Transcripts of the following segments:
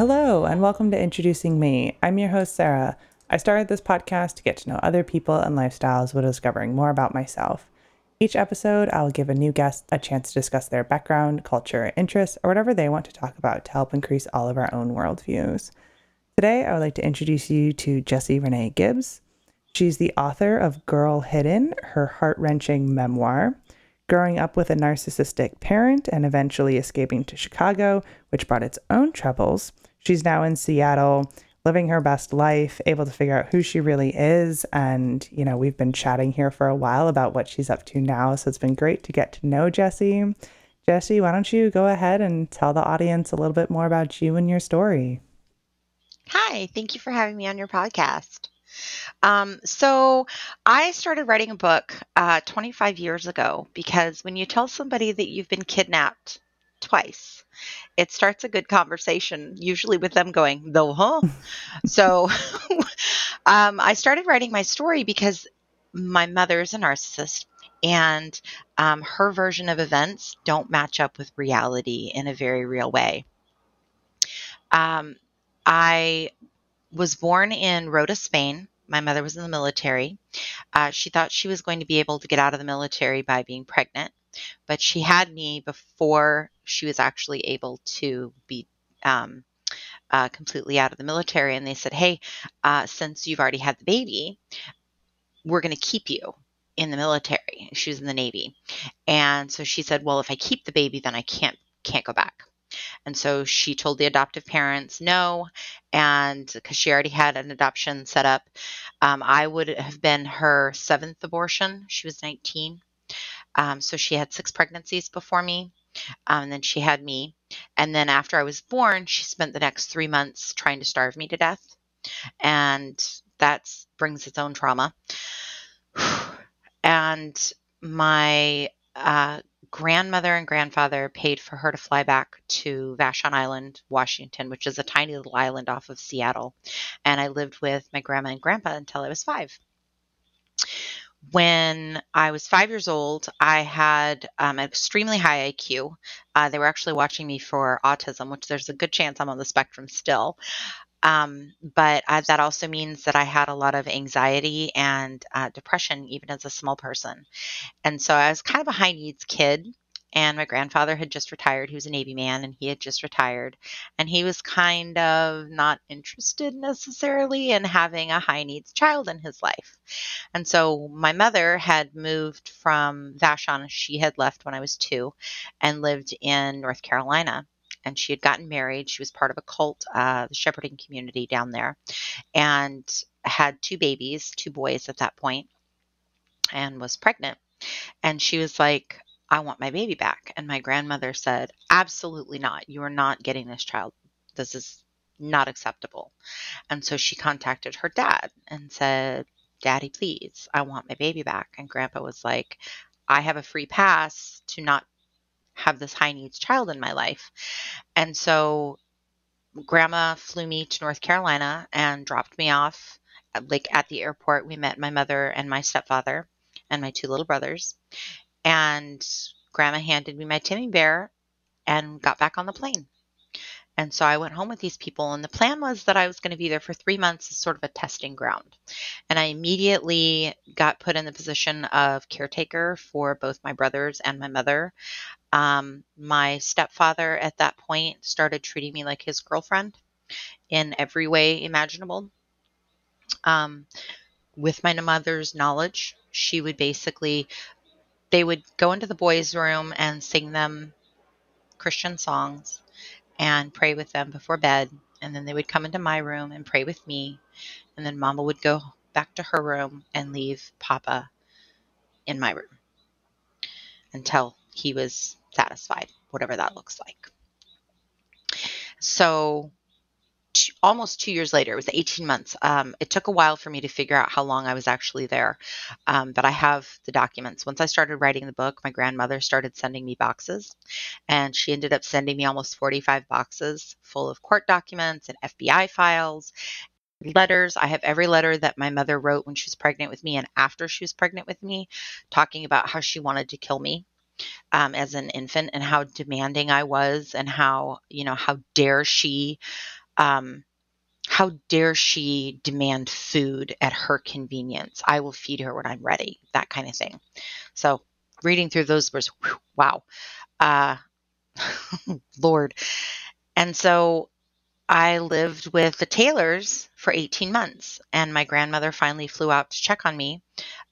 Hello, and welcome to Introducing Me. I'm your host, Sarah. I started this podcast to get to know other people and lifestyles while discovering more about myself. Each episode, I'll give a new guest a chance to discuss their background, culture, interests, or whatever they want to talk about to help increase all of our own worldviews. Today, I would like to introduce you to Jesse René Gibbs. She's the author of Girl Hidden, her heart wrenching memoir. Growing up with a narcissistic parent and eventually escaping to Chicago, which brought its own troubles, she's now in Seattle, living her best life, able to figure out who she really is. And, you know, we've been chatting here for a while about what she's up to now. So it's been great to get to know Jesse. Jesse, why don't you go ahead and tell the audience a little bit more about you and your story? Hi, thank you for having me on your podcast. Um, so, I started writing a book uh, 25 years ago because when you tell somebody that you've been kidnapped twice, it starts a good conversation, usually with them going, though, huh? so um, I started writing my story because my mother is a narcissist and um, her version of events don't match up with reality in a very real way. Um, I was born in Rota, Spain. My mother was in the military. Uh, she thought she was going to be able to get out of the military by being pregnant but she had me before she was actually able to be um, uh, completely out of the military. And they said, hey, uh, since you've already had the baby, we're going to keep you in the military. She was in the Navy. And so she said, well, if I keep the baby, then I can't can't go back. And so she told the adoptive parents no, and because she already had an adoption set up, um, I would have been her seventh abortion. She was 19. Um, so she had six pregnancies before me. Um, and then she had me. And then after I was born, she spent the next three months trying to starve me to death. And that brings its own trauma. and my uh, grandmother and grandfather paid for her to fly back to Vashon Island, Washington, which is a tiny little island off of Seattle. And I lived with my grandma and grandpa until I was five when I was five years old, I had um, an extremely high IQ. Uh, they were actually watching me for autism, which there's a good chance I'm on the spectrum still. Um, but I, that also means that I had a lot of anxiety and uh, depression, even as a small person. And so I was kind of a high needs kid and my grandfather had just retired. He was a Navy man and he had just retired. And he was kind of not interested necessarily in having a high needs child in his life. And so my mother had moved from Vashon. She had left when I was two and lived in North Carolina. And she had gotten married. She was part of a cult, uh, the shepherding community down there, and had two babies, two boys at that point, and was pregnant. And she was like, I want my baby back. And my grandmother said, Absolutely not. You are not getting this child. This is not acceptable. And so she contacted her dad and said, Daddy, please, I want my baby back. And grandpa was like, I have a free pass to not have this high needs child in my life. And so grandma flew me to North Carolina and dropped me off like at the airport. We met my mother and my stepfather and my two little brothers and grandma handed me my Timmy Bear and got back on the plane. And so I went home with these people, and the plan was that I was going to be there for three months as sort of a testing ground. And I immediately got put in the position of caretaker for both my brothers and my mother. Um, my stepfather at that point started treating me like his girlfriend in every way imaginable. Um, with my mother's knowledge, she would basically they would go into the boys' room and sing them Christian songs and pray with them before bed. And then they would come into my room and pray with me. And then mama would go back to her room and leave papa in my room until he was satisfied, whatever that looks like. So almost two years later, it was 18 months. Um, it took a while for me to figure out how long I was actually there, um, but I have the documents. Once I started writing the book, my grandmother started sending me boxes, and she ended up sending me almost 45 boxes full of court documents and FBI files. Letters. I have every letter that my mother wrote when she was pregnant with me and after she was pregnant with me, talking about how she wanted to kill me um, as an infant and how demanding I was and how, you know, how dare she Um, how dare she demand food at her convenience? I will feed her when I'm ready, that kind of thing. So, reading through those was wow, uh, Lord. And so I lived with the Taylors for 18 months, and my grandmother finally flew out to check on me.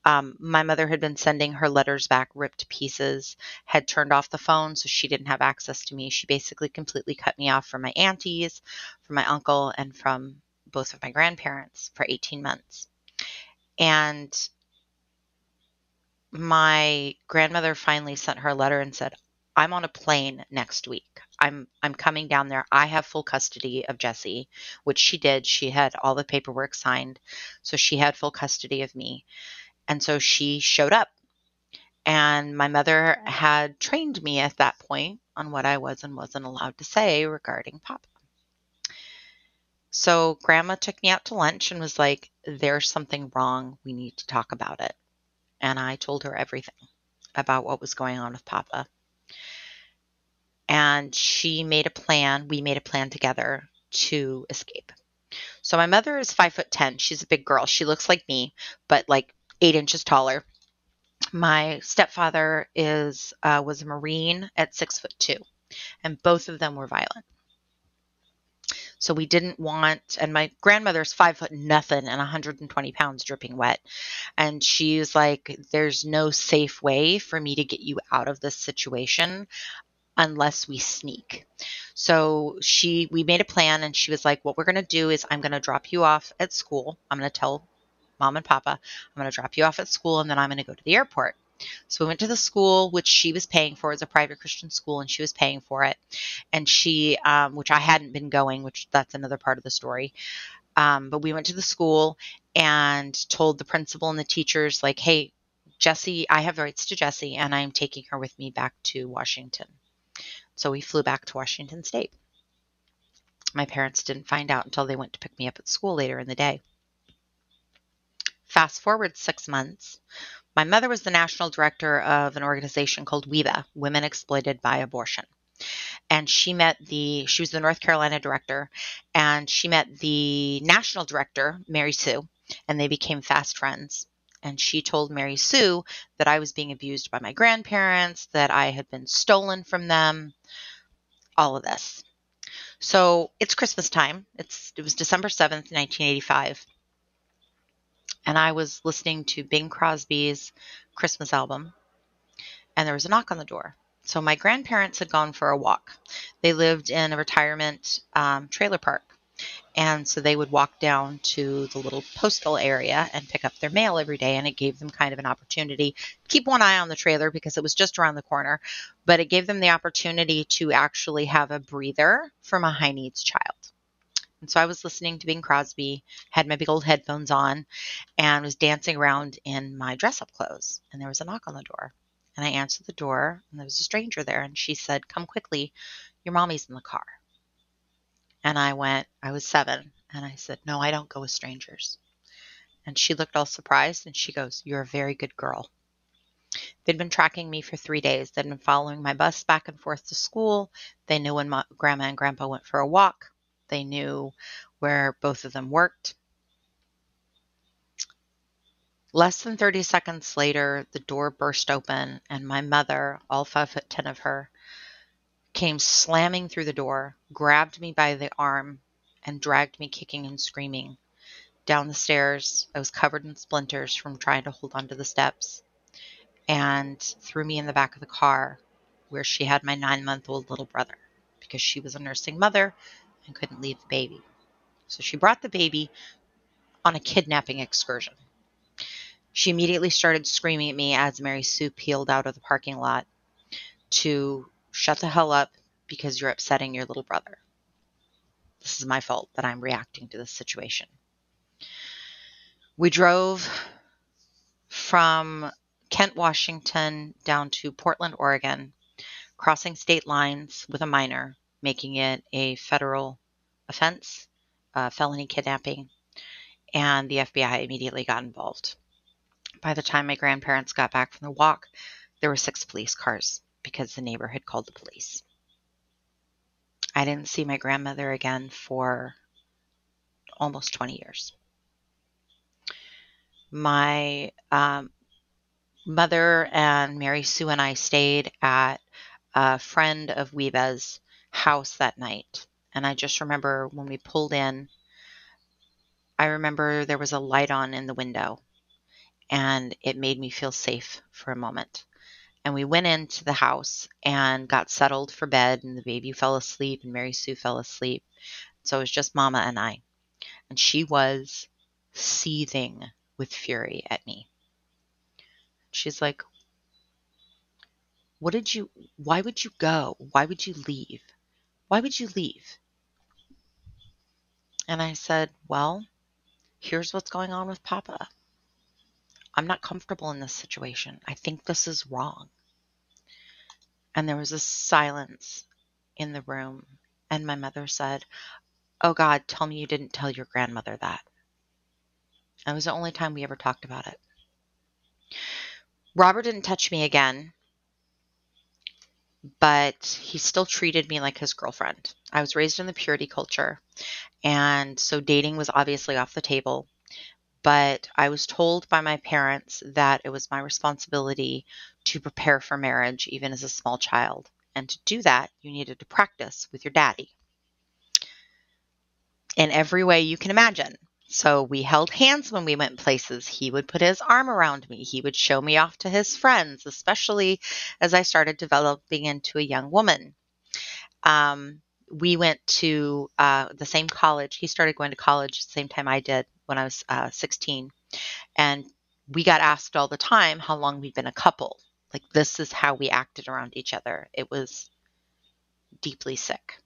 Um, my mother had been sending her letters back ripped pieces, had turned off the phone, so she didn't have access to me. She basically completely cut me off from my aunties, from my uncle, and from both of my grandparents for 18 months. And my grandmother finally sent her a letter and said, I'm on a plane next week. I'm I'm coming down there. I have full custody of Jesse, which she did. She had all the paperwork signed, so she had full custody of me. And so she showed up. And my mother had trained me at that point on what I was and wasn't allowed to say regarding Papa. So grandma took me out to lunch and was like, There's something wrong. We need to talk about it. And I told her everything about what was going on with Papa and she made a plan. We made a plan together to escape. So my mother is five foot ten. She's a big girl. She looks like me, but like eight inches taller. My stepfather is uh, was a Marine at six foot two, and both of them were violent. So we didn't want, and my grandmother's five foot nothing and 120 pounds dripping wet. And she's like, there's no safe way for me to get you out of this situation unless we sneak. So she we made a plan and she was like, What we're gonna do is I'm gonna drop you off at school. I'm gonna tell mom and papa, I'm gonna drop you off at school and then I'm gonna go to the airport. So we went to the school, which she was paying for. It's a private Christian school, and she was paying for it. And she, um, which I hadn't been going, which that's another part of the story. Um, but we went to the school and told the principal and the teachers, like, hey, Jesse, I have rights to Jesse, and I'm taking her with me back to Washington. So we flew back to Washington State. My parents didn't find out until they went to pick me up at school later in the day. Fast forward six months. My mother was the national director of an organization called WEBA, Women Exploited by Abortion. And she met the, she was the North Carolina director, and she met the national director, Mary Sue, and they became fast friends and she told Mary Sue that I was being abused by my grandparents, that I had been stolen from them, all of this. So it's Christmas time. It's it was December 7th, 1985. And I was listening to Bing Crosby's Christmas album, and there was a knock on the door. So my grandparents had gone for a walk. They lived in a retirement um, trailer park and so they would walk down to the little postal area and pick up their mail every day. And it gave them kind of an opportunity to keep one eye on the trailer because it was just around the corner. But it gave them the opportunity to actually have a breather from a high needs child. And so I was listening to Bing Crosby, had my big old headphones on, and was dancing around in my dress up clothes. And there was a knock on the door. And I answered the door, and there was a stranger there. And she said, Come quickly, your mommy's in the car. And I went, I was seven. And I said, No, I don't go with strangers. And she looked all surprised and she goes, You're a very good girl. They'd been tracking me for three days. They'd been following my bus back and forth to school. They knew when my, grandma and grandpa went for a walk. They knew where both of them worked. Less than 30 seconds later, the door burst open, and my mother, all five foot ten of her, came slamming through the door, grabbed me by the arm, and dragged me kicking and screaming down the stairs. I was covered in splinters from trying to hold onto the steps, and threw me in the back of the car where she had my nine month old little brother because she was a nursing mother and couldn't leave the baby. So she brought the baby on a kidnapping excursion. She immediately started screaming at me as Mary Sue peeled out of the parking lot to shut the hell up because you're upsetting your little brother. This is my fault that I'm reacting to this situation. We drove from Kent, Washington down to Portland, Oregon, crossing state lines with a minor, making it a federal offense, uh, felony kidnapping, and the FBI immediately got involved. By the time my grandparents got back from the walk, there were six police cars because the neighbor had called the police. I didn't see my grandmother again for almost 20 years. My um, mother and Mary Sue and I stayed at a friend of WEBA's house that night. And I just remember when we pulled in, I remember there was a light on in the window and it made me feel safe for a moment. And we went into the house and got settled for bed, and the baby fell asleep, and Mary Sue fell asleep. So it was just Mama and I. And she was seething with fury at me. She's like, What did you, why would you go? Why would you leave? Why would you leave? And I said, Well, here's what's going on with Papa. I'm not comfortable in this situation. I think this is wrong. And there was a silence in the room. And my mother said, Oh God, tell me you didn't tell your grandmother that. It was the only time we ever talked about it. Robert didn't touch me again, but he still treated me like his girlfriend. I was raised in the purity culture, and so dating was obviously off the table. But I was told by my parents that it was my responsibility to prepare for marriage, even as a small child. And to do that, you needed to practice with your daddy in every way you can imagine. So we held hands when we went places. He would put his arm around me. He would show me off to his friends, especially as I started developing into a young woman. Um, we went to uh, the same college. He started going to college the same time I did when I was uh, 16. And we got asked all the time how long we'd been a couple. Like, this is how we acted around each other. It was deeply sick.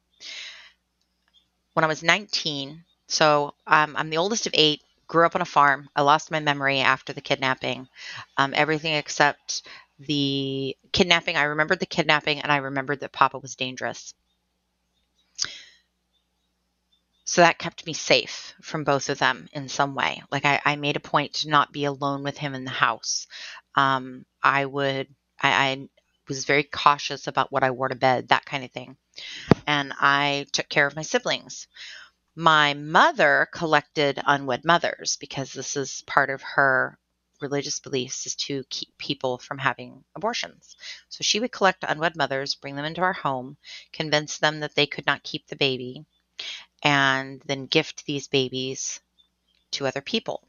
When I was 19, so um, I'm the oldest of eight, grew up on a farm. I lost my memory after the kidnapping. Um, everything except the kidnapping. I remembered the kidnapping and I remembered that Papa was dangerous. So that kept me safe from both of them in some way. Like I, I made a point to not be alone with him in the house. Um, I would, I, I was very cautious about what I wore to bed, that kind of thing. And I took care of my siblings. My mother collected unwed mothers because this is part of her religious beliefs is to keep people from having abortions. So she would collect unwed mothers, bring them into our home, convince them that they could not keep the baby, and then gift these babies to other people.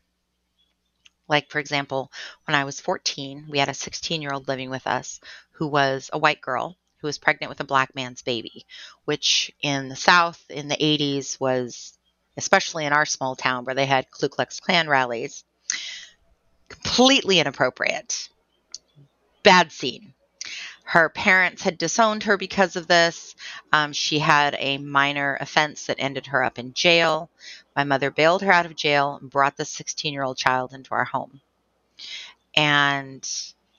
Like, for example, when I was 14, we had a 16 year old living with us who was a white girl who was pregnant with a black man's baby, which in the South in the 80s was, especially in our small town where they had Ku Klux Klan rallies, completely inappropriate. Bad scene. Her parents had disowned her because of this. Um, she had a minor offense that ended her up in jail. My mother bailed her out of jail and brought the 16 year old child into our home. And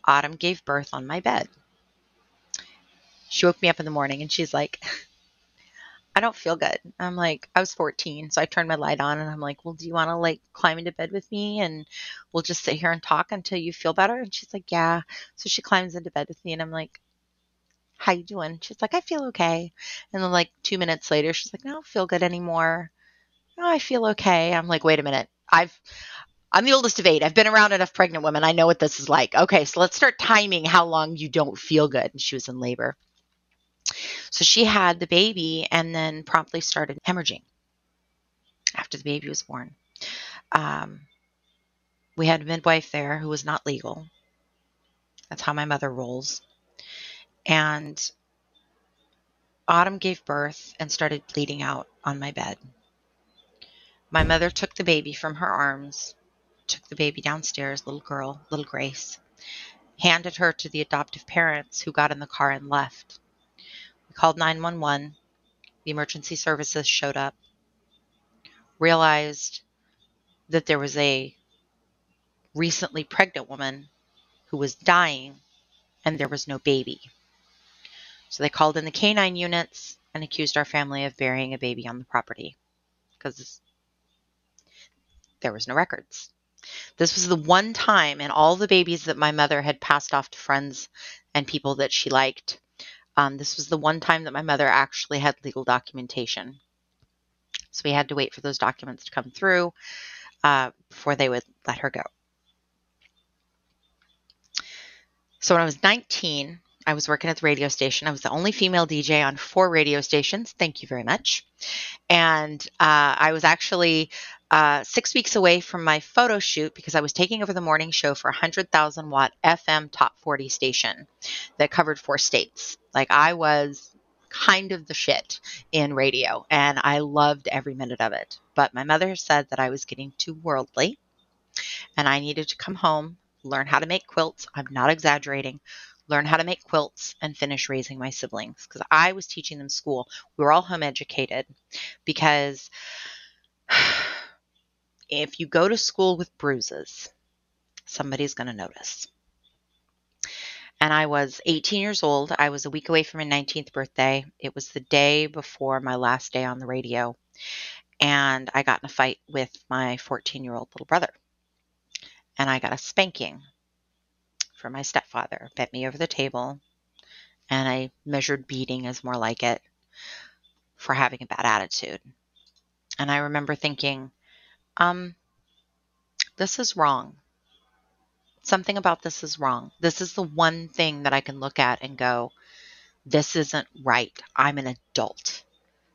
Autumn gave birth on my bed. She woke me up in the morning and she's like, I don't feel good. I'm like, I was 14, so I turned my light on and I'm like, well, do you want to like climb into bed with me and we'll just sit here and talk until you feel better? And she's like, yeah. So she climbs into bed with me and I'm like, how you doing? She's like, I feel okay. And then like two minutes later, she's like, I don't feel good anymore. No, I feel okay. I'm like, wait a minute. I've, I'm the oldest of eight. I've been around enough pregnant women. I know what this is like. Okay, so let's start timing how long you don't feel good. And she was in labor. So she had the baby and then promptly started hemorrhaging after the baby was born. Um, we had a midwife there who was not legal. That's how my mother rolls. And Autumn gave birth and started bleeding out on my bed. My mother took the baby from her arms, took the baby downstairs, little girl, little Grace, handed her to the adoptive parents who got in the car and left We called 911. The emergency services showed up, realized that there was a recently pregnant woman who was dying and there was no baby. So they called in the canine units and accused our family of burying a baby on the property because there was no records. This was the one time in all the babies that my mother had passed off to friends and people that she liked Um, this was the one time that my mother actually had legal documentation. So we had to wait for those documents to come through uh, before they would let her go. So when I was 19, I was working at the radio station. I was the only female DJ on four radio stations. Thank you very much. And uh, I was actually uh, six weeks away from my photo shoot because I was taking over the morning show for a 100,000 watt FM top 40 station that covered four states. Like I was kind of the shit in radio and I loved every minute of it. But my mother said that I was getting too worldly and I needed to come home, learn how to make quilts. I'm not exaggerating learn how to make quilts, and finish raising my siblings because I was teaching them school. We were all home educated because if you go to school with bruises, somebody's going to notice. And I was 18 years old. I was a week away from my 19th birthday. It was the day before my last day on the radio. And I got in a fight with my 14 year old little brother. And I got a spanking from my stepfather, bent me over the table, and I measured beating as more like it for having a bad attitude. And I remember thinking, um, this is wrong. Something about this is wrong. This is the one thing that I can look at and go, this isn't right. I'm an adult.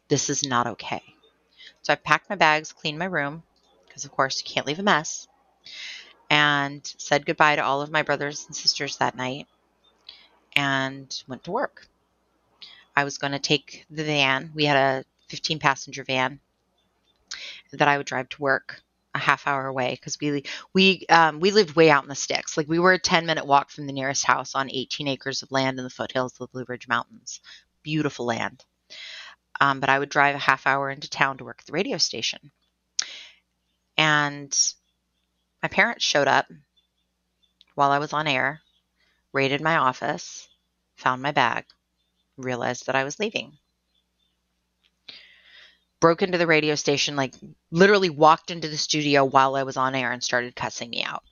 This is not okay. So I packed my bags, cleaned my room, because of course you can't leave a mess and said goodbye to all of my brothers and sisters that night and went to work. I was going to take the van. We had a 15 passenger van that I would drive to work a half hour away because we we um, we lived way out in the sticks. Like we were a 10 minute walk from the nearest house on 18 acres of land in the foothills of the Blue Ridge Mountains. Beautiful land. Um, but I would drive a half hour into town to work at the radio station. And my parents showed up while I was on air, raided my office, found my bag, realized that I was leaving. Broke into the radio station, like literally walked into the studio while I was on air and started cussing me out.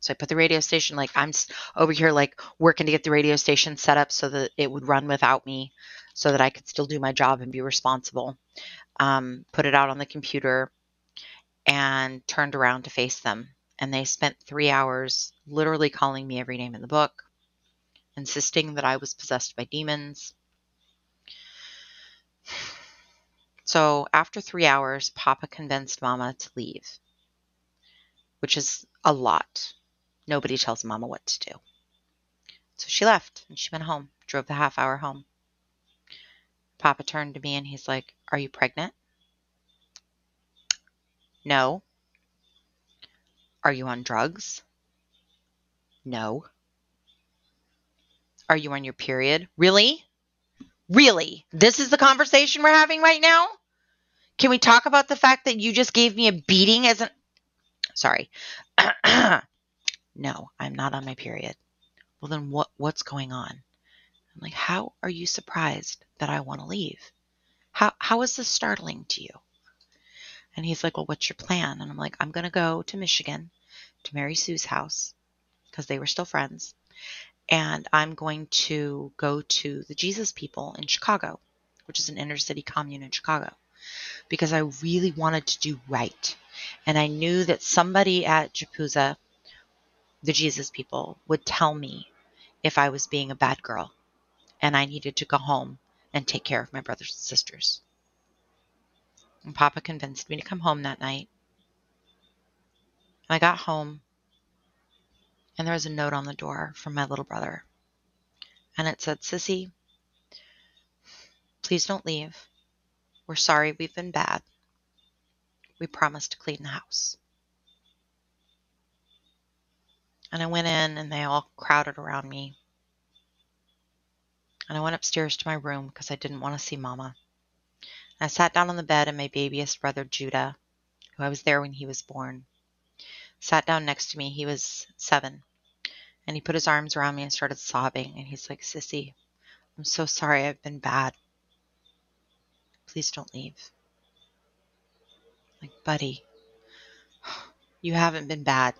So I put the radio station, like I'm over here, like working to get the radio station set up so that it would run without me, so that I could still do my job and be responsible. Um, put it out on the computer, and turned around to face them. And they spent three hours literally calling me every name in the book, insisting that I was possessed by demons. So after three hours, Papa convinced Mama to leave, which is a lot. Nobody tells Mama what to do. So she left and she went home, drove the half hour home. Papa turned to me and he's like, Are you pregnant? No. Are you on drugs? No. Are you on your period? Really? Really? This is the conversation we're having right now? Can we talk about the fact that you just gave me a beating as an. Sorry. no, I'm not on my period. Well, then what, what's going on? I'm like, how are you surprised that I want to leave? How, how is this startling to you? And he's like, Well, what's your plan? And I'm like, I'm going to go to Michigan to Mary Sue's house because they were still friends. And I'm going to go to the Jesus People in Chicago, which is an inner city commune in Chicago, because I really wanted to do right. And I knew that somebody at JPUSA, the Jesus People, would tell me if I was being a bad girl and I needed to go home and take care of my brothers and sisters and Papa convinced me to come home that night. I got home, and there was a note on the door from my little brother. And it said, Sissy, please don't leave. We're sorry we've been bad. We promise to clean the house. And I went in, and they all crowded around me. And I went upstairs to my room because I didn't want to see Mama. I sat down on the bed and my babyest brother, Judah, who I was there when he was born, sat down next to me. He was seven. And he put his arms around me and started sobbing. And he's like, Sissy, I'm so sorry I've been bad. Please don't leave. Like, buddy, you haven't been bad.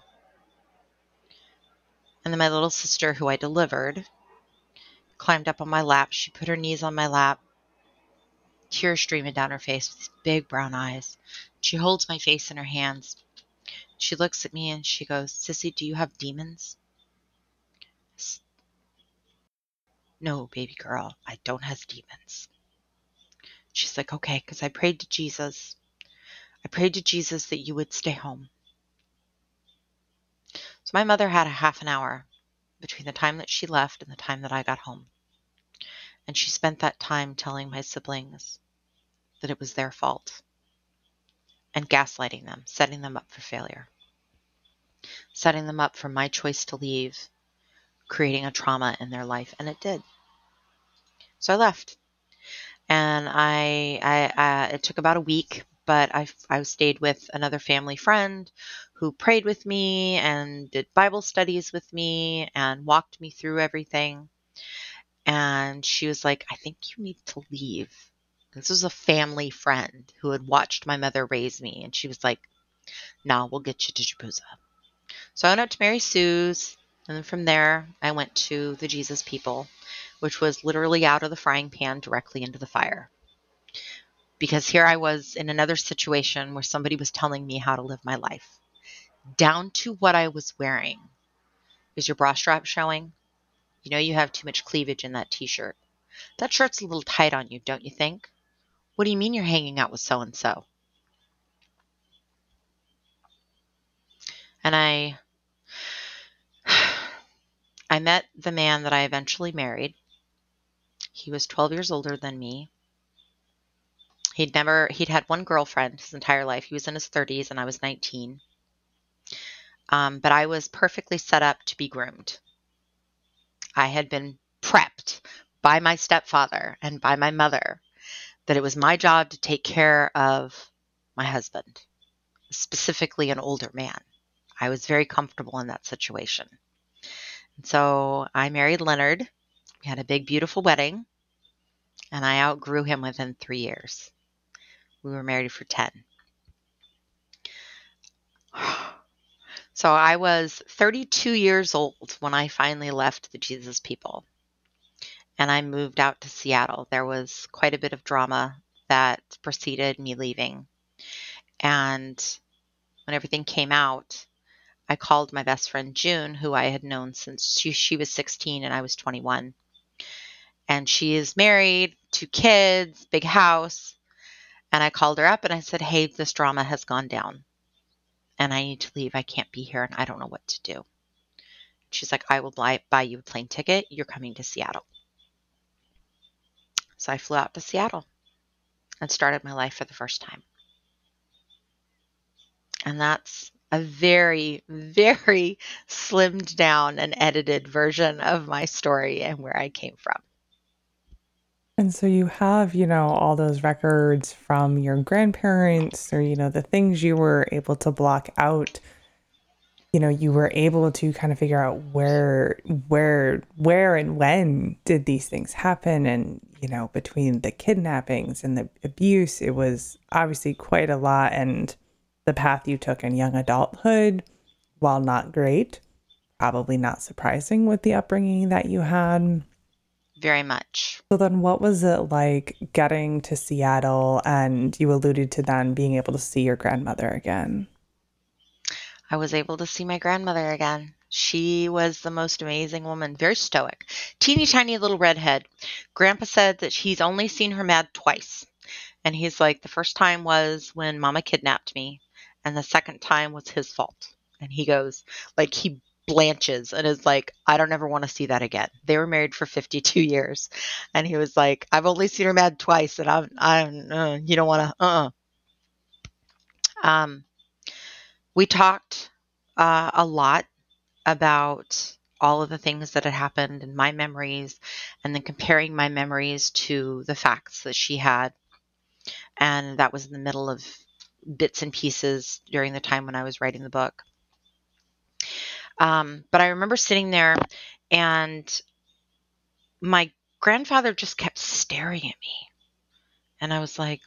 And then my little sister, who I delivered, climbed up on my lap. She put her knees on my lap, tears streaming down her face with big brown eyes. She holds my face in her hands. She looks at me and she goes, Sissy, do you have demons? No, baby girl, I don't have demons. She's like, okay, because I prayed to Jesus. I prayed to Jesus that you would stay home. So my mother had a half an hour between the time that she left and the time that I got home. And she spent that time telling my siblings that it was their fault and gaslighting them, setting them up for failure, setting them up for my choice to leave, creating a trauma in their life. And it did. So I left. And I, I, I it took about a week, but I, I stayed with another family friend who prayed with me and did Bible studies with me and walked me through everything. And she was like, I think you need to leave. This was a family friend who had watched my mother raise me. And she was like, No, we'll get you to JPUSA. So I went out to Mary Sue's. And then from there, I went to the Jesus People, which was literally out of the frying pan directly into the fire. Because here I was in another situation where somebody was telling me how to live my life down to what I was wearing. Is your bra strap showing? You know you have too much cleavage in that t shirt. That shirt's a little tight on you, don't you think? What do you mean you're hanging out with so and so? And I I met the man that I eventually married. He was 12 years older than me. He'd never he'd had one girlfriend his entire life. He was in his 30s and I was 19. Um, but I was perfectly set up to be groomed. I had been prepped by my stepfather and by my mother that it was my job to take care of my husband, specifically an older man. I was very comfortable in that situation. So I married Leonard. We had a big, beautiful wedding, and I outgrew him within three years. We were married for 10. So I was 32 years old when I finally left the Jesus People and I moved out to Seattle. There was quite a bit of drama that preceded me leaving. And when everything came out, I called my best friend Jane, who I had known since she, she was 16 and I was 21. And she is married, two kids, big house. And I called her up and I said, Hey, this drama has gone down and I need to leave. I can't be here and I don't know what to do. She's like, I will buy, buy you a plane ticket. You're coming to Seattle. So I flew out to Seattle and started my life for the first time. And that's a very, very slimmed down and edited version of my story and where I came from. And so you have, you know, all those records from your grandparents or, you know, the things you were able to block out. You know, you were able to kind of figure out where, where, where and when did these things happen. And, you know, between the kidnappings and the abuse, it was obviously quite a lot. And the path you took in young adulthood, while not great, probably not surprising with the upbringing that you had very much. So then what was it like getting to Seattle and you alluded to then being able to see your grandmother again? I was able to see my grandmother again. She was the most amazing woman, very stoic, teeny tiny little redhead. Grandpa said that he's only seen her mad twice. And he's like, the first time was when mama kidnapped me, and the second time was his fault. And he goes, like, he blanches and is like, I don't ever want to see that again. They were married for 52 years. And he was like, I've only seen her mad twice and I'm, I'm, uh, you don't want to, uh-uh. Um, we talked uh, a lot about all of the things that had happened and my memories and then comparing my memories to the facts that she had. And that was in the middle of bits and pieces during the time when I was writing the book. Um, but I remember sitting there and my grandfather just kept staring at me. And I was like,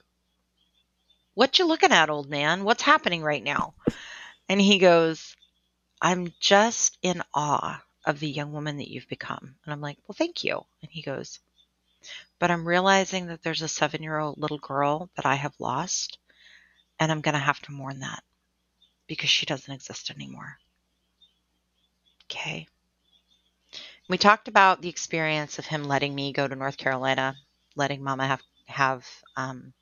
What you looking at, old man? What's happening right now? And he goes, I'm just in awe of the young woman that you've become. And I'm like, Well, thank you. And he goes, But I'm realizing that there's a seven year old little girl that I have lost, and I'm going to have to mourn that because she doesn't exist anymore. Okay. We talked about the experience of him letting me go to North Carolina, letting Mama have have um,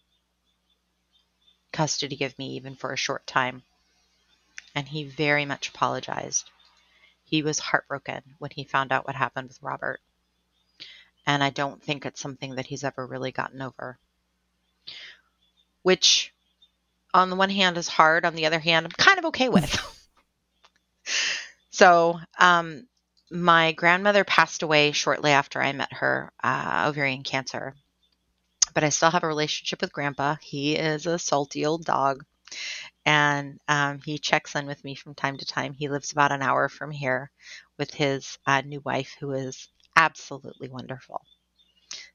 custody of me even for a short time, and he very much apologized. He was heartbroken when he found out what happened with Robert, and I don't think it's something that he's ever really gotten over. Which, on the one hand, is hard. On the other hand, I'm kind of okay with. so, um, my grandmother passed away shortly after I met her, uh, ovarian cancer. But I still have a relationship with Grandpa. He is a salty old dog, and um, he checks in with me from time to time. He lives about an hour from here with his uh, new wife, who is absolutely wonderful.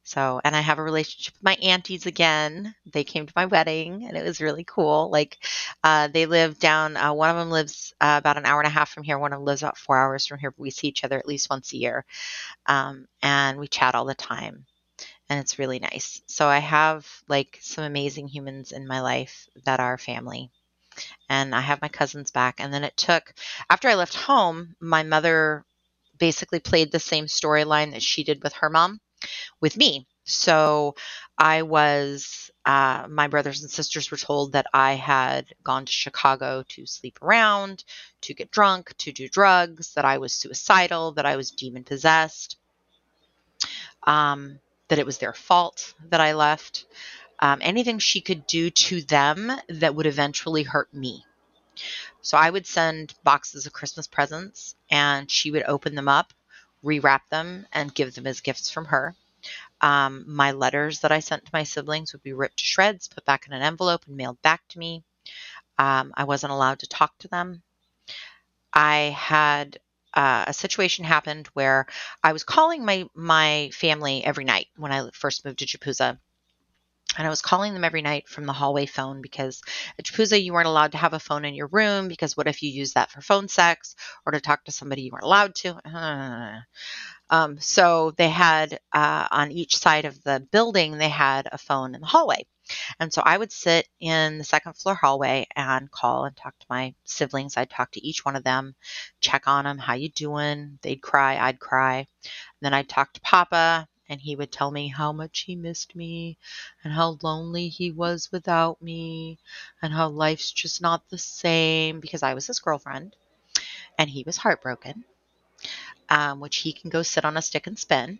So, and I have a relationship with my aunties again. They came to my wedding and it was really cool. Like, uh, they live down, uh, one of them lives uh, about an hour and a half from here. One of them lives about four hours from here, but we see each other at least once a year. Um, and we chat all the time and it's really nice. So I have like some amazing humans in my life that are family. And I have my cousins back. And then it took, after I left home, my mother basically played the same storyline that she did with her mom with me. So I was, uh, my brothers and sisters were told that I had gone to Chicago to sleep around, to get drunk, to do drugs, that I was suicidal, that I was demon possessed, um, that it was their fault that I left. Um, anything she could do to them that would eventually hurt me. So I would send boxes of Christmas presents and she would open them up, rewrap them, and give them as gifts from her. Um, my letters that I sent to my siblings would be ripped to shreds, put back in an envelope, and mailed back to me. Um, I wasn't allowed to talk to them. I had uh, a situation happened where I was calling my my family every night when I first moved to JPUSA. And I was calling them every night from the hallway phone because at JPUSA you weren't allowed to have a phone in your room because what if you use that for phone sex or to talk to somebody you weren't allowed to? Um, so they had uh, on each side of the building, they had a phone in the hallway. And so I would sit in the second floor hallway and call and talk to my siblings. I'd talk to each one of them, check on them, how you doing? They'd cry, I'd cry. And then I'd talk to Papa, and he would tell me how much he missed me and how lonely he was without me and how life's just not the same because I was his girlfriend and he was heartbroken um, which he can go sit on a stick and spin.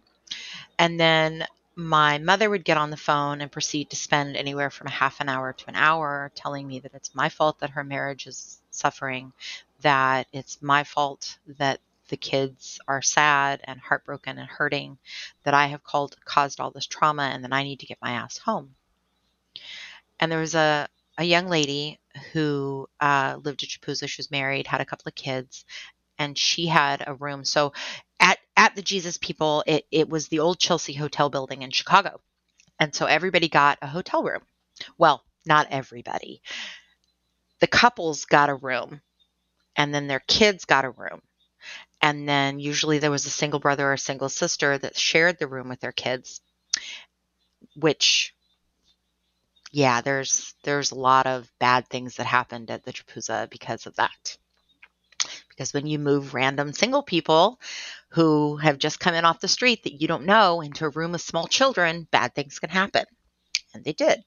And then my mother would get on the phone and proceed to spend anywhere from a half an hour to an hour telling me that it's my fault that her marriage is suffering, that it's my fault that the kids are sad and heartbroken and hurting, that I have called, caused all this trauma, and that I need to get my ass home. And there was a, a young lady who uh, lived at JPUSA. She was married, had a couple of kids, and she had a room. So at at the Jesus People, it it was the old Chelsea Hotel building in Chicago, and so everybody got a hotel room. Well, not everybody. The couples got a room, and then their kids got a room. And then usually there was a single brother or a single sister that shared the room with their kids, which yeah, there's there's a lot of bad things that happened at the JPUSA because of that. Because when you move random single people who have just come in off the street that you don't know into a room with small children, bad things can happen. And they did.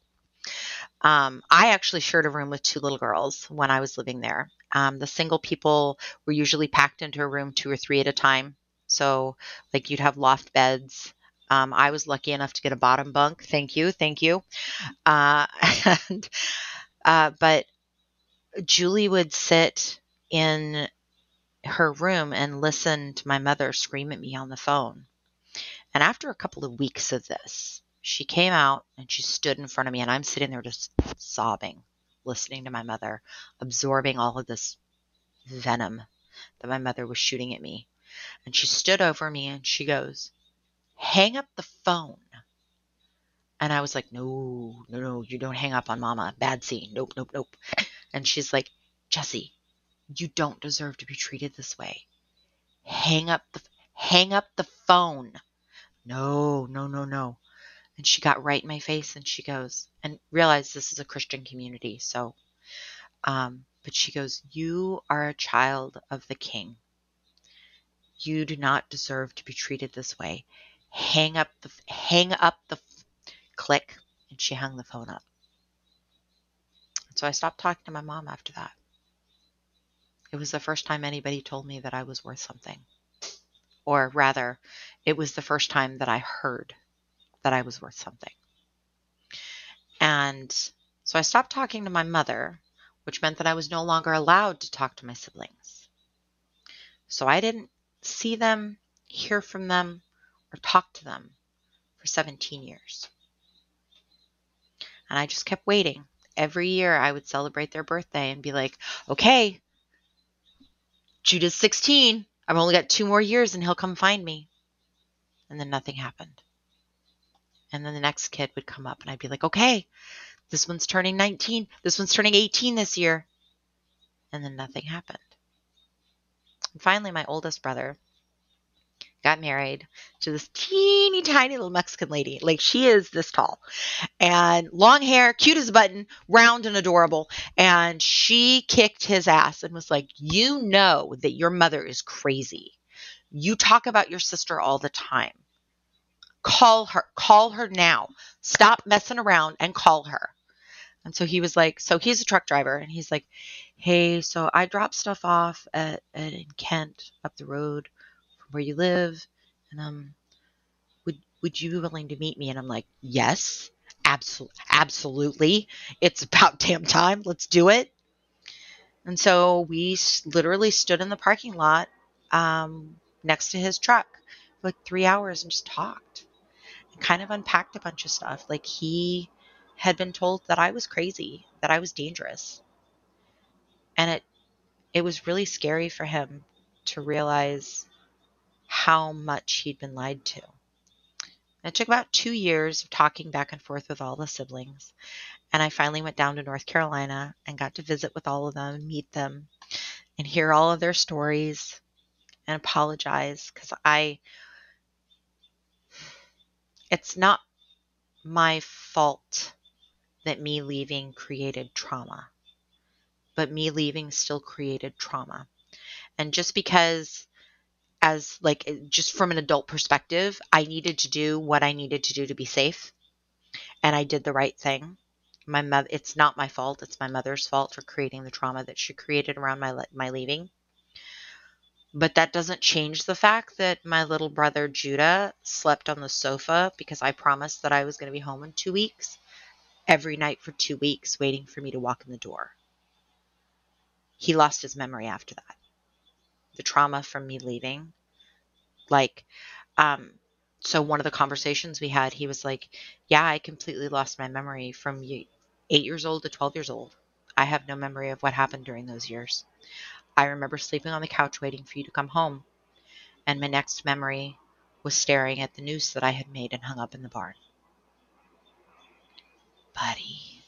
Um, I actually shared a room with two little girls when I was living there. Um, the single people were usually packed into a room two or three at a time. So, like, you'd have loft beds. Um, I was lucky enough to get a bottom bunk. Thank you. Thank you. Uh, and, uh, but Julie would sit in her room and listen to my mother scream at me on the phone. And after a couple of weeks of this, she came out and she stood in front of me, and I'm sitting there just sobbing, listening to my mother, absorbing all of this venom that my mother was shooting at me. And she stood over me and she goes, Hang up the phone. And I was like, No, no, no, you don't hang up on mama. Bad scene. Nope, nope, nope. And she's like, Jesse, you don't deserve to be treated this way. hang up the hang up the phone. No, no, no, no. And she got right in my face and she goes, and realized this is a Christian community. So, um, but she goes, You are a child of the king. You do not deserve to be treated this way. Hang up the, hang up the, click. And she hung the phone up. So I stopped talking to my mom after that. It was the first time anybody told me that I was worth something. Or rather, it was the first time that I heard that I was worth something. And so I stopped talking to my mother, which meant that I was no longer allowed to talk to my siblings. So I didn't see them, hear from them, or talk to them for 17 years. And I just kept waiting. Every year I would celebrate their birthday and be like, okay, Judah's 16. I've only got two more years and he'll come find me. And then nothing happened. And then the next kid would come up and I'd be like, okay, this one's turning 19. This one's turning 18 this year. And then nothing happened. And finally, my oldest brother got married to this teeny tiny little Mexican lady. Like she is this tall and long hair, cute as a button, round and adorable. And she kicked his ass and was like, You know that your mother is crazy. You talk about your sister all the time. Call her. Call her now. Stop messing around and call her. And so he was like, so he's a truck driver, and he's like, hey, so I dropped stuff off at, at in Kent up the road from where you live, and um, would would you be willing to meet me? And I'm like, yes, absolutely, absolutely. It's about damn time. Let's do it. And so we literally stood in the parking lot um, next to his truck for like three hours and just talked kind of unpacked a bunch of stuff. Like he had been told that I was crazy, that I was dangerous. And it it was really scary for him to realize how much he'd been lied to. It took about two years of talking back and forth with all the siblings. And I finally went down to North Carolina and got to visit with all of them, meet them, and hear all of their stories and apologize because I, it's not my fault that me leaving created trauma, but me leaving still created trauma. And just because as like just from an adult perspective, I needed to do what I needed to do to be safe. And I did the right thing. My mother it's not my fault, it's my mother's fault for creating the trauma that she created around my my leaving. But that doesn't change the fact that my little brother Judah slept on the sofa because I promised that I was going to be home in 2 weeks every night for 2 weeks waiting for me to walk in the door. He lost his memory after that the trauma from me leaving. Like, um, so one of the conversations we had, he was like, Yeah, I completely lost my memory from eight years old to 12 years old. I have no memory of what happened during those years. I remember sleeping on the couch waiting for you to come home. And my next memory was staring at the noose that I had made and hung up in the barn. Buddy.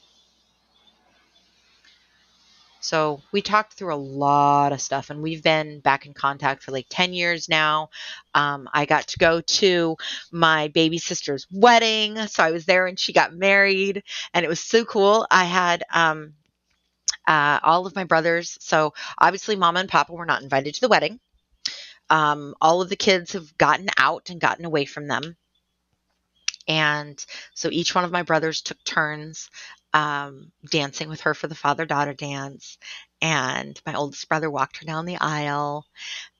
So we talked through a lot of stuff, and we've been back in contact for like 10 years now. Um, I got to go to my baby sister's wedding. So I was there when she got married, and it was so cool. I had um, uh, all of my brothers. So obviously, mama and papa were not invited to the wedding. Um, all of the kids have gotten out and gotten away from them. And so each one of my brothers took turns um, dancing with her for the father daughter dance. And my oldest brother walked her down the aisle,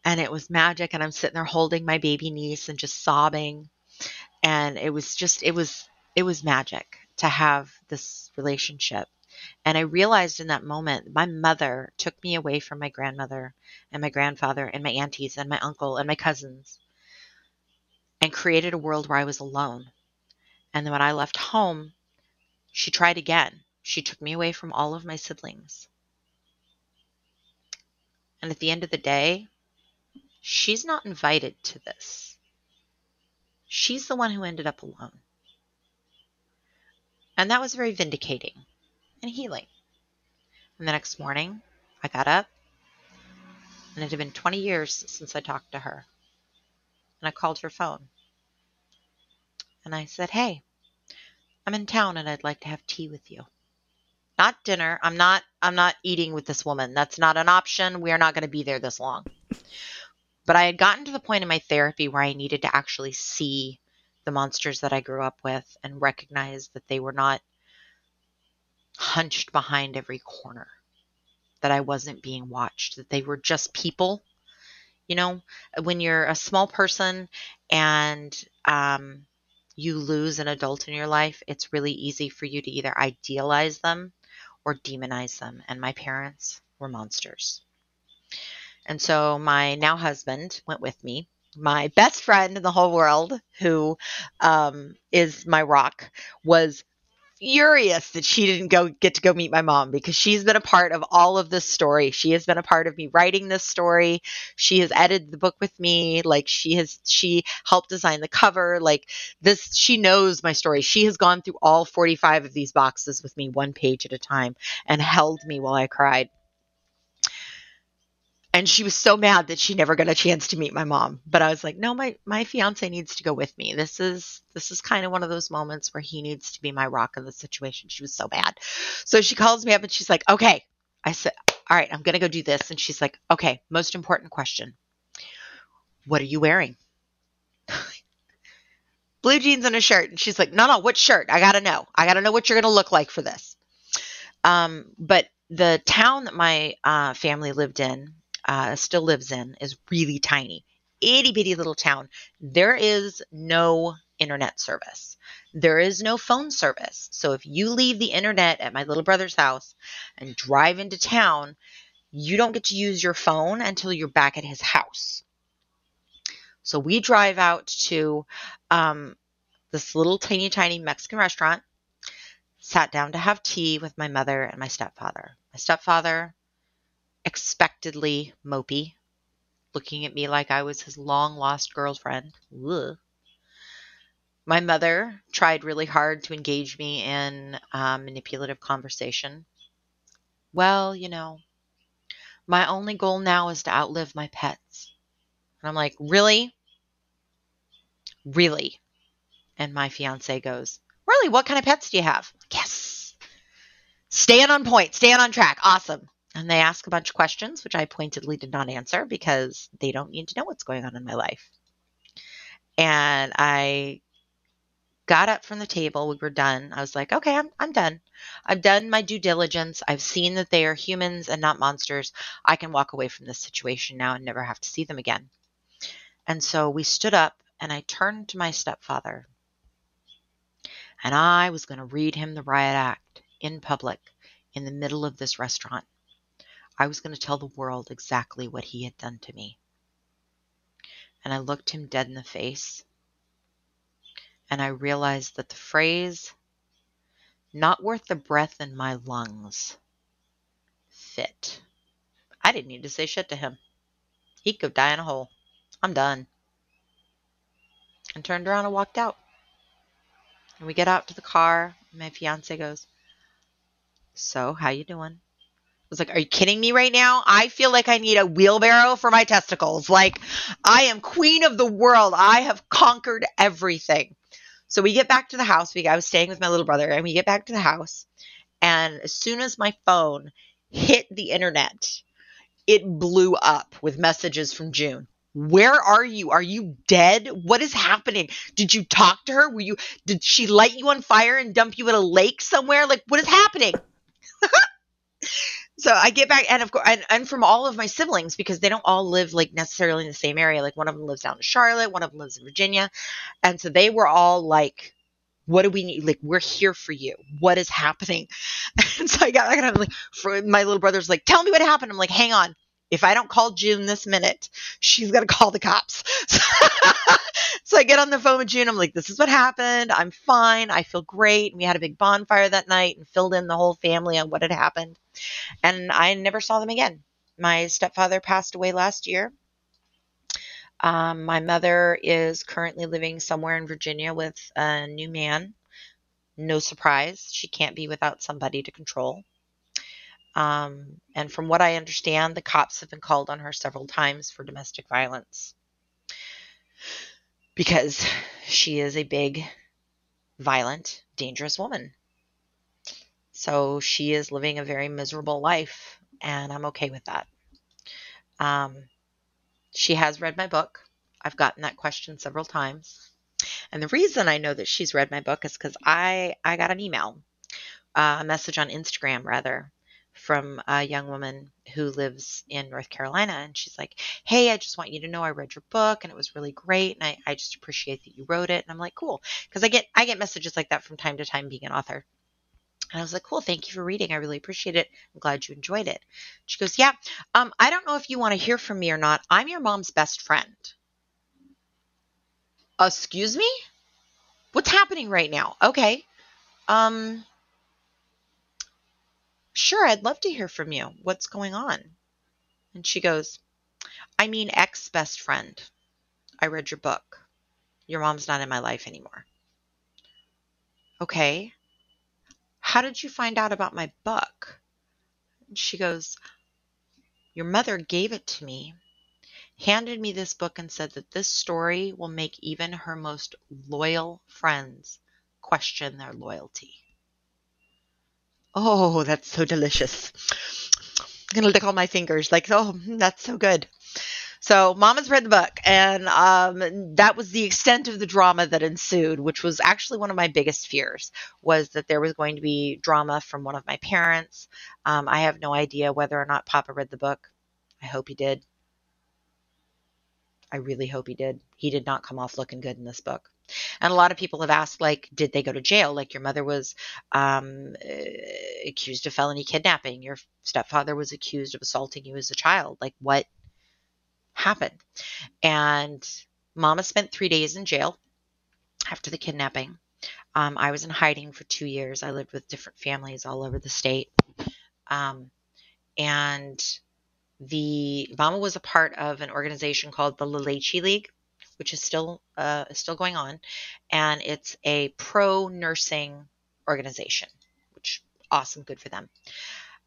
and it was magic. And I'm sitting there holding my baby niece and just sobbing. And it was just, it was, it was magic to have this relationship. And I realized in that moment, my mother took me away from my grandmother and my grandfather and my aunties and my uncle and my cousins and created a world where I was alone. And then when I left home, she tried again. She took me away from all of my siblings. And at the end of the day, she's not invited to this. She's the one who ended up alone. And that was very vindicating and healing. And the next morning, I got up And it had been 20 years since I talked to her. And I called her phone. And I said, Hey, I'm in town and I'd like to have tea with you. Not dinner. I'm not I'm not eating with this woman. That's not an option. We are not going to be there this long. But I had gotten to the point in my therapy where I needed to actually see the monsters that I grew up with and recognize that they were not hunched behind every corner, that I wasn't being watched, that they were just people. You know, when you're a small person and um, you lose an adult in your life, it's really easy for you to either idealize them or demonize them. And my parents were monsters. And so my now husband went with me. My best friend in the whole world, who um, is my rock, was furious that she didn't go get to go meet my mom because she's been a part of all of this story. She has been a part of me writing this story. She has edited the book with me. Like she has she helped design the cover. Like this she knows my story. She has gone through all 45 of these boxes with me one page at a time and held me while I cried and she was so mad that she never got a chance to meet my mom. But i was like no my my fiance needs to go with me. This is this is kind of one of those moments where he needs to be my rock in the situation. She was so mad. So she calls me up and she's like okay. I said all right i'm gonna go do this. And she's like okay most important question. What are you wearing? Blue jeans and a shirt. And she's like no no what shirt? I gotta know. I gotta know what you're gonna look like for this. Um, but the town that my uh, family lived in uh, still lives in is really tiny, itty bitty little town. There is no internet service. There is no phone service. So if you leave the internet at my little brother's house and drive into town, you don't get to use your phone until you're back at his house. So we drive out to um, this little tiny, tiny Mexican restaurant, sat down to have tea with my mother and my stepfather. My stepfather expectedly mopey, looking at me like I was his long lost girlfriend. Ugh. My mother tried really hard to engage me in uh, manipulative conversation. Well, you know, my only goal now is to outlive my pets. And I'm like, really? Really? And my fiance goes, Really? What kind of pets do you have? Yes. Staying on point, staying on track. Awesome. And they ask a bunch of questions, which I pointedly did not answer because they don't need to know what's going on in my life. And I got up from the table. We were done. I was like, okay, I'm, I'm done. I've done my due diligence. I've seen that they are humans and not monsters. I can walk away from this situation now and never have to see them again. And so we stood up and I turned to my stepfather and I was going to read him the riot act in public in the middle of this restaurant. I was going to tell the world exactly what he had done to me. And I looked him dead in the face. And I realized that the phrase, not worth the breath in my lungs, fit. I didn't need to say shit to him. He could die in a hole. I'm done. And turned around and walked out. And we get out to the car. My fiance goes, So, how you doing? Was like, Are you kidding me right now? I feel like I need a wheelbarrow for my testicles. Like, I am queen of the world. I have conquered everything. So we get back to the house. We, I was staying with my little brother, and we get back to the house. And as soon as my phone hit the internet, it blew up with messages from June. Where are you? Are you dead? What is happening? Did you talk to her? Were you did she light you on fire and dump you in a lake somewhere? Like what is happening? so I get back, and of course, and, and, from all of my siblings because they don't all live like necessarily in the same area. Like one of them lives down in Charlotte, one of them lives in Virginia, and so they were all like, "What do we need? Like, we're here for you. What is happening?" And so I got, I got like, for my little brother's like, "Tell me what happened." I'm like, "Hang on." If I don't call June this minute, she's to call the cops. so I get on the phone with June. I'm like, this is what happened. I'm fine. I feel great. And we had a big bonfire that night and filled in the whole family on what had happened. And I never saw them again. My stepfather passed away last year. Um, my mother is currently living somewhere in Virginia with a new man. No surprise. She can't be without somebody to control. Um, and from what I understand, the cops have been called on her several times for domestic violence because she is a big, violent, dangerous woman. So she is living a very miserable life, and I'm okay with that. Um, she has read my book. I've gotten that question several times. And the reason I know that she's read my book is because I, I got an email, uh, a message on Instagram, rather, from a young woman who lives in North Carolina. And she's like, Hey, I just want you to know I read your book and it was really great. And I, I just appreciate that you wrote it. And I'm like, cool. Cause I get, I get messages like that from time to time being an author. And I was like, cool, thank you for reading. I really appreciate it. I'm glad you enjoyed it. She goes, yeah, um, I don't know if you want to hear from me or not. I'm your mom's best friend. Excuse me? What's happening right now? Okay. Um, sure, I'd love to hear from you. What's going on? And she goes, I mean, ex best friend. I read your book. Your mom's not in my life anymore. Okay. How did you find out about my book? She goes, Your mother gave it to me, handed me this book, and said that this story will make even her most loyal friends question their loyalty. Oh, that's so delicious. I'm going to lick all my fingers like, oh, that's so good. So Mama's read the book, and um, that was the extent of the drama that ensued, which was actually one of my biggest fears, was that there was going to be drama from one of my parents. Um, I have no idea whether or not Papa read the book. I hope he did. I really hope he did. He did not come off looking good in this book. And a lot of people have asked, like, did they go to jail? Like, your mother was um, uh, accused of felony kidnapping. Your stepfather was accused of assaulting you as a child. Like, what happened. And Mama spent three days in jail after the kidnapping. Um, I was in hiding for two years. I lived with different families all over the state. Um, and the Mama was a part of an organization called the La Leche League, which is still uh, still going on, and it's a pro nursing organization, which awesome, good for them.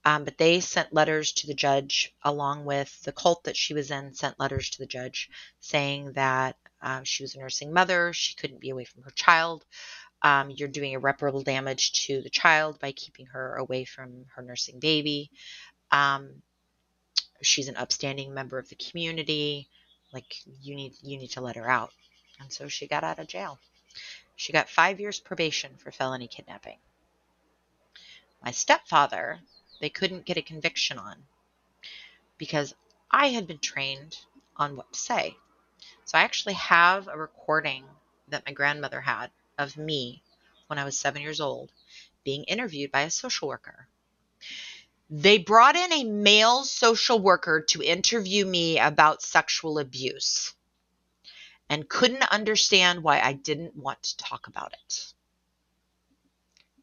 Um, but they sent letters to the judge, along with the cult that she was in, sent letters to the judge saying that uh, she was a nursing mother, she couldn't be away from her child. Um, you're doing irreparable damage to the child by keeping her away from her nursing baby. Um, she's an upstanding member of the community. Like you need you need to let her out. And so she got out of jail. She got five years probation for felony kidnapping. My stepfather they couldn't get a conviction on because I had been trained on what to say. So I actually have a recording that my grandmother had of me when I was seven years old being interviewed by a social worker. They brought in a male social worker to interview me about sexual abuse and couldn't understand why I didn't want to talk about it.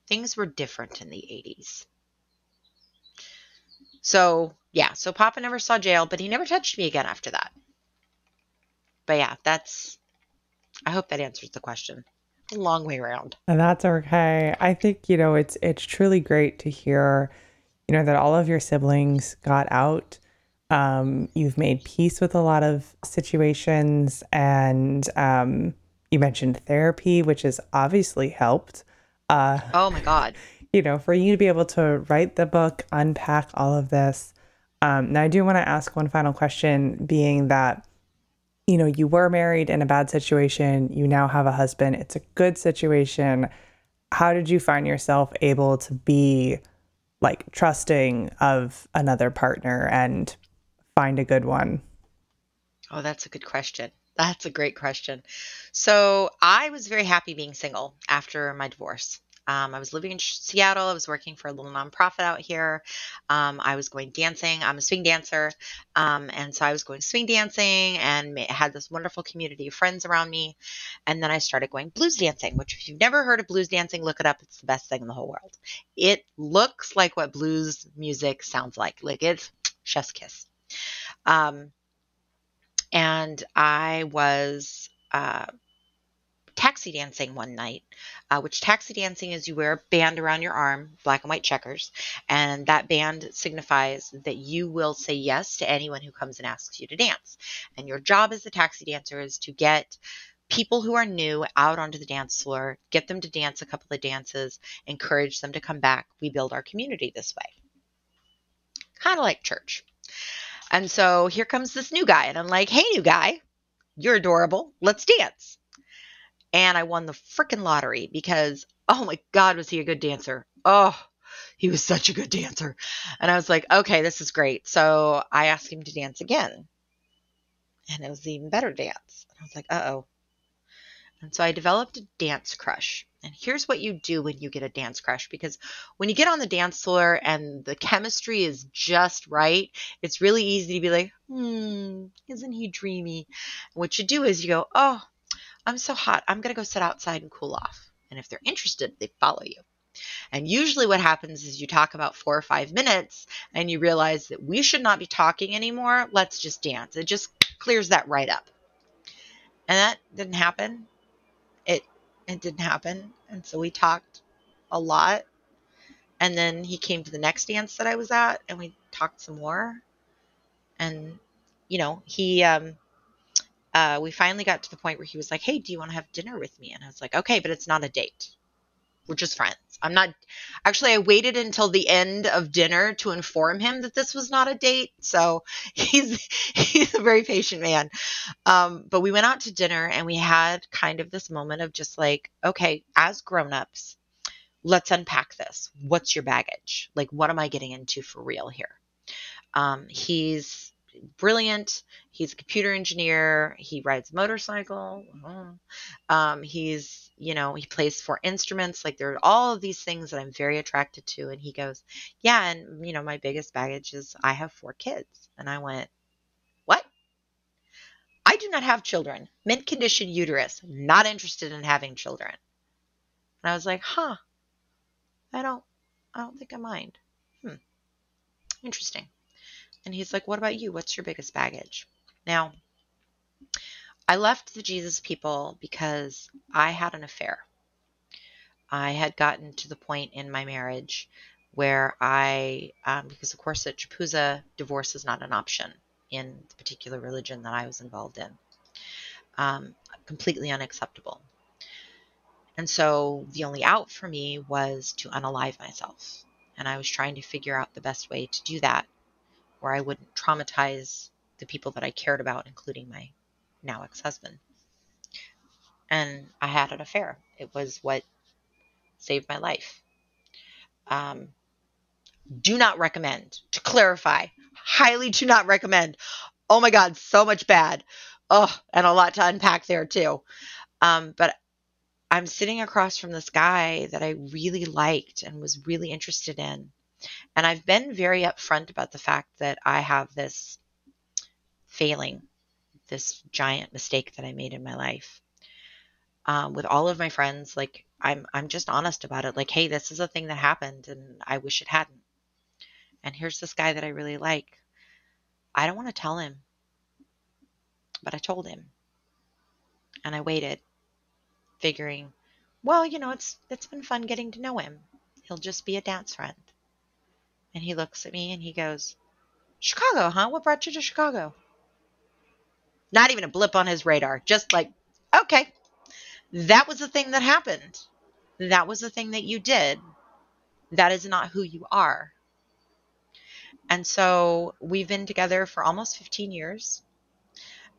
Things were different in the 80s. So yeah, so Papa never saw jail, but he never touched me again after that. But yeah, that's. I hope that answers the question. A long way around. And that's okay. I think you know it's it's truly great to hear, you know, that all of your siblings got out. Um, you've made peace with a lot of situations, and um, you mentioned therapy, which has obviously helped. Uh, oh my God you know, for you to be able to write the book, unpack all of this. Um, now, I do want to ask one final question, being that, you know, you were married in a bad situation, you now have a husband, it's a good situation. How did you find yourself able to be like trusting of another partner and find a good one? Oh, that's a good question. That's a great question. So, I was very happy being single after my divorce. Um, I was living in Seattle. I was working for a little nonprofit out here. Um, I was going dancing. I'm a swing dancer. Um, and so I was going swing dancing and had this wonderful community of friends around me. And then I started going blues dancing, which, if you've never heard of blues dancing, look it up. It's the best thing in the whole world. It looks like what blues music sounds like. Like it's chef's kiss. Um, and I was. Uh, taxi dancing one night, uh, which taxi dancing is you wear a band around your arm, black and white checkers, and that band signifies that you will say yes to anyone who comes and asks you to dance. And your job as a taxi dancer is to get people who are new out onto the dance floor, get them to dance a couple of dances, encourage them to come back. We build our community this way. Kind of like church. And so here comes this new guy, and I'm like, hey, new guy, you're adorable. Let's dance. And I won the freaking lottery because, oh my God, was he a good dancer? Oh, he was such a good dancer. And I was like, okay, this is great. So I asked him to dance again. And it was even better dance. And I was like, uh oh, and so I developed a dance crush. And here's what you do when you get a dance crush because when you get on the dance floor and the chemistry is just right, it's really easy to be like, hmm, isn't he dreamy? And what you do is you go, oh, I'm so hot. I'm going to go sit outside and cool off. And if they're interested, they follow you. And usually, what happens is you talk about four or five minutes and you realize that we should not be talking anymore. Let's just dance. It just clears that right up. And that didn't happen it it didn't happen. And so we talked a lot. And then he came to the next dance that I was at and we talked some more. And you know, he um uh, we finally got to the point where he was like, "Hey, do you want to have dinner with me?" And I was like, "Okay, but it's not a date. We're just friends." I'm not actually I waited until the end of dinner to inform him that this was not a date. So he's he's a very patient man. Um, but we went out to dinner and we had kind of this moment of just like, okay, as grown-ups, let's unpack this. What's your baggage? Like what am I getting into for real here? Um, he's brilliant. He's a computer engineer. He rides a motorcycle. Uh-huh. Um, he's, you know, he plays four instruments. Like there are all of these things that I'm very attracted to. And he goes, Yeah. And, you know, my biggest baggage is I have four kids. And I went, What? I do not have children. Mint condition uterus. Not interested in having children. And I was like, Huh. I don't, I don't think I mind. Hmm. Interesting. And he's like, What about you? What's your biggest baggage? Now, I left the Jesus people because I had an affair. I had gotten to the point in my marriage where I, um, because of course at JPUSA, divorce is not an option in the particular religion that I was involved in. Um, completely unacceptable. And so the only out for me was to unalive myself. And I was trying to figure out the best way to do that where I wouldn't traumatize the people that I cared about, including my now ex husband. And I had an affair. It was what saved my life. Um, do not recommend, to clarify, highly do not recommend. Oh my God, so much bad. Oh, and a lot to unpack there too. Um, but I'm sitting across from this guy that I really liked and was really interested in. And I've been very upfront about the fact that I have this failing, this giant mistake that I made in my life. Um, with all of my friends, like I'm, I'm just honest about it. Like, hey, this is a thing that happened, and I wish it hadn't. And here's this guy that I really like. I don't want to tell him, but I told him, and I waited, figuring, well, you know, it's it's been fun getting to know him. He'll just be a dance friend. And he looks at me and he goes, Chicago, huh? What brought you to Chicago? Not even a blip on his radar. Just like, okay, that was the thing that happened. That was the thing that you did. That is not who you are. And so we've been together for almost 15 years.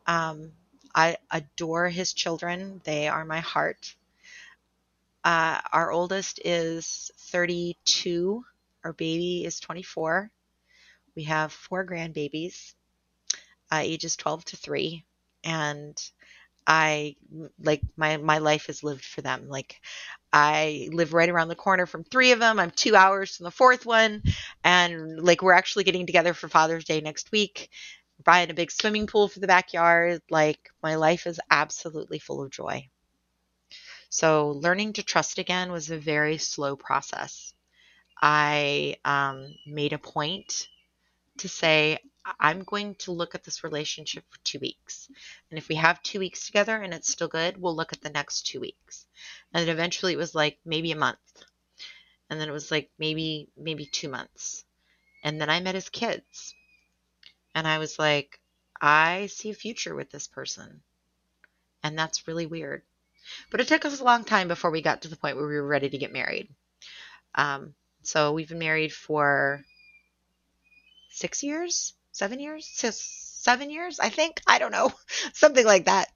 Um, I adore his children, they are my heart. Uh, our oldest is 32 our baby is 24. We have four grandbabies, uh, ages 12 to 3. And I like my my life is lived for them. Like I live right around the corner from three of them. I'm two hours from the fourth one, and like we're actually getting together for Father's Day next week. We're buying a big swimming pool for the backyard. Like my life is absolutely full of joy. So learning to trust again was a very slow process. I um, made a point to say, I'm going to look at this relationship for two weeks. And if we have two weeks together and it's still good, we'll look at the next two weeks. And then eventually it was like maybe a month. And then it was like maybe, maybe two months. And then I met his kids. And I was like, I see a future with this person. And that's really weird. But it took us a long time before we got to the point where we were ready to get married. Um, so we've been married for six years seven years, seven years, I think. I don't know, something like that.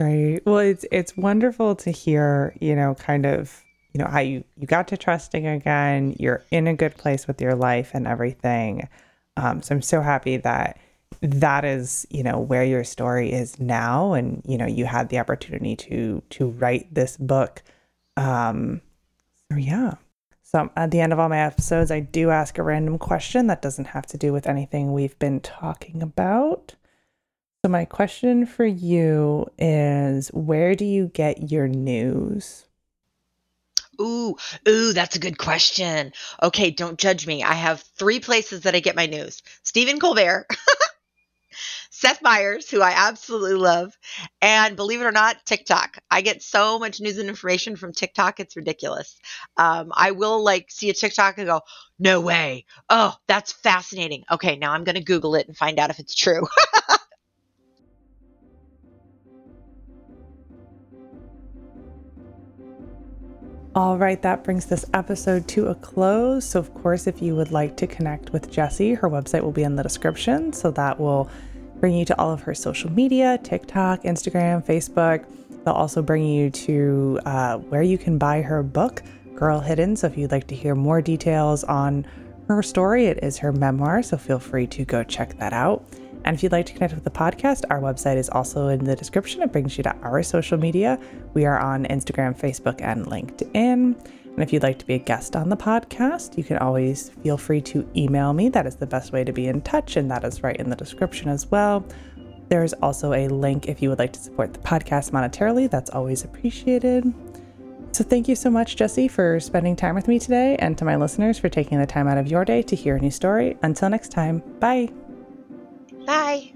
Right. Well, it's it's wonderful to hear, you know, kind of, you know, how you you got to trusting again. You're in a good place with your life and everything. Um, so I'm so happy that that is, you know, where your story is now, and you know, you had the opportunity to to write this book. Um, so yeah. So at the end of all my episodes, I do ask a random question that doesn't have to do with anything we've been talking about. So my question for you is where do you get your news? Ooh, ooh, that's a good question. Okay, don't judge me. I have three places that I get my news. Stephen Colbert. Seth Meyers, who I absolutely love, and believe it or not, TikTok. I get so much news and information from TikTok, it's ridiculous. Um, I will like see a TikTok and go, no way. Oh, that's fascinating. Okay, now I'm going to Google it and find out if it's true. All right, that brings this episode to a close. So, of course, if you would like to connect with Jesse, her website will be in the description. So, that will bring you to all of her social media TikTok, Instagram, Facebook. They'll also bring you to uh, where you can buy her book, Girl Hidden. So if you'd like to hear more details on her story, it is her memoir. So feel free to go check that out. And if you'd like to connect with the podcast, our website is also in the description. It brings you to our social media. We are on Instagram, Facebook, and LinkedIn. And if you'd like to be a guest on the podcast, you can always feel free to email me. That is the best way to be in touch, and that is right in the description as well. There's also a link if you would like to support the podcast monetarily. That's always appreciated. So, thank you so much, Jesse, for spending time with me today, and to my listeners for taking the time out of your day to hear a new story. Until next time, bye. Bye.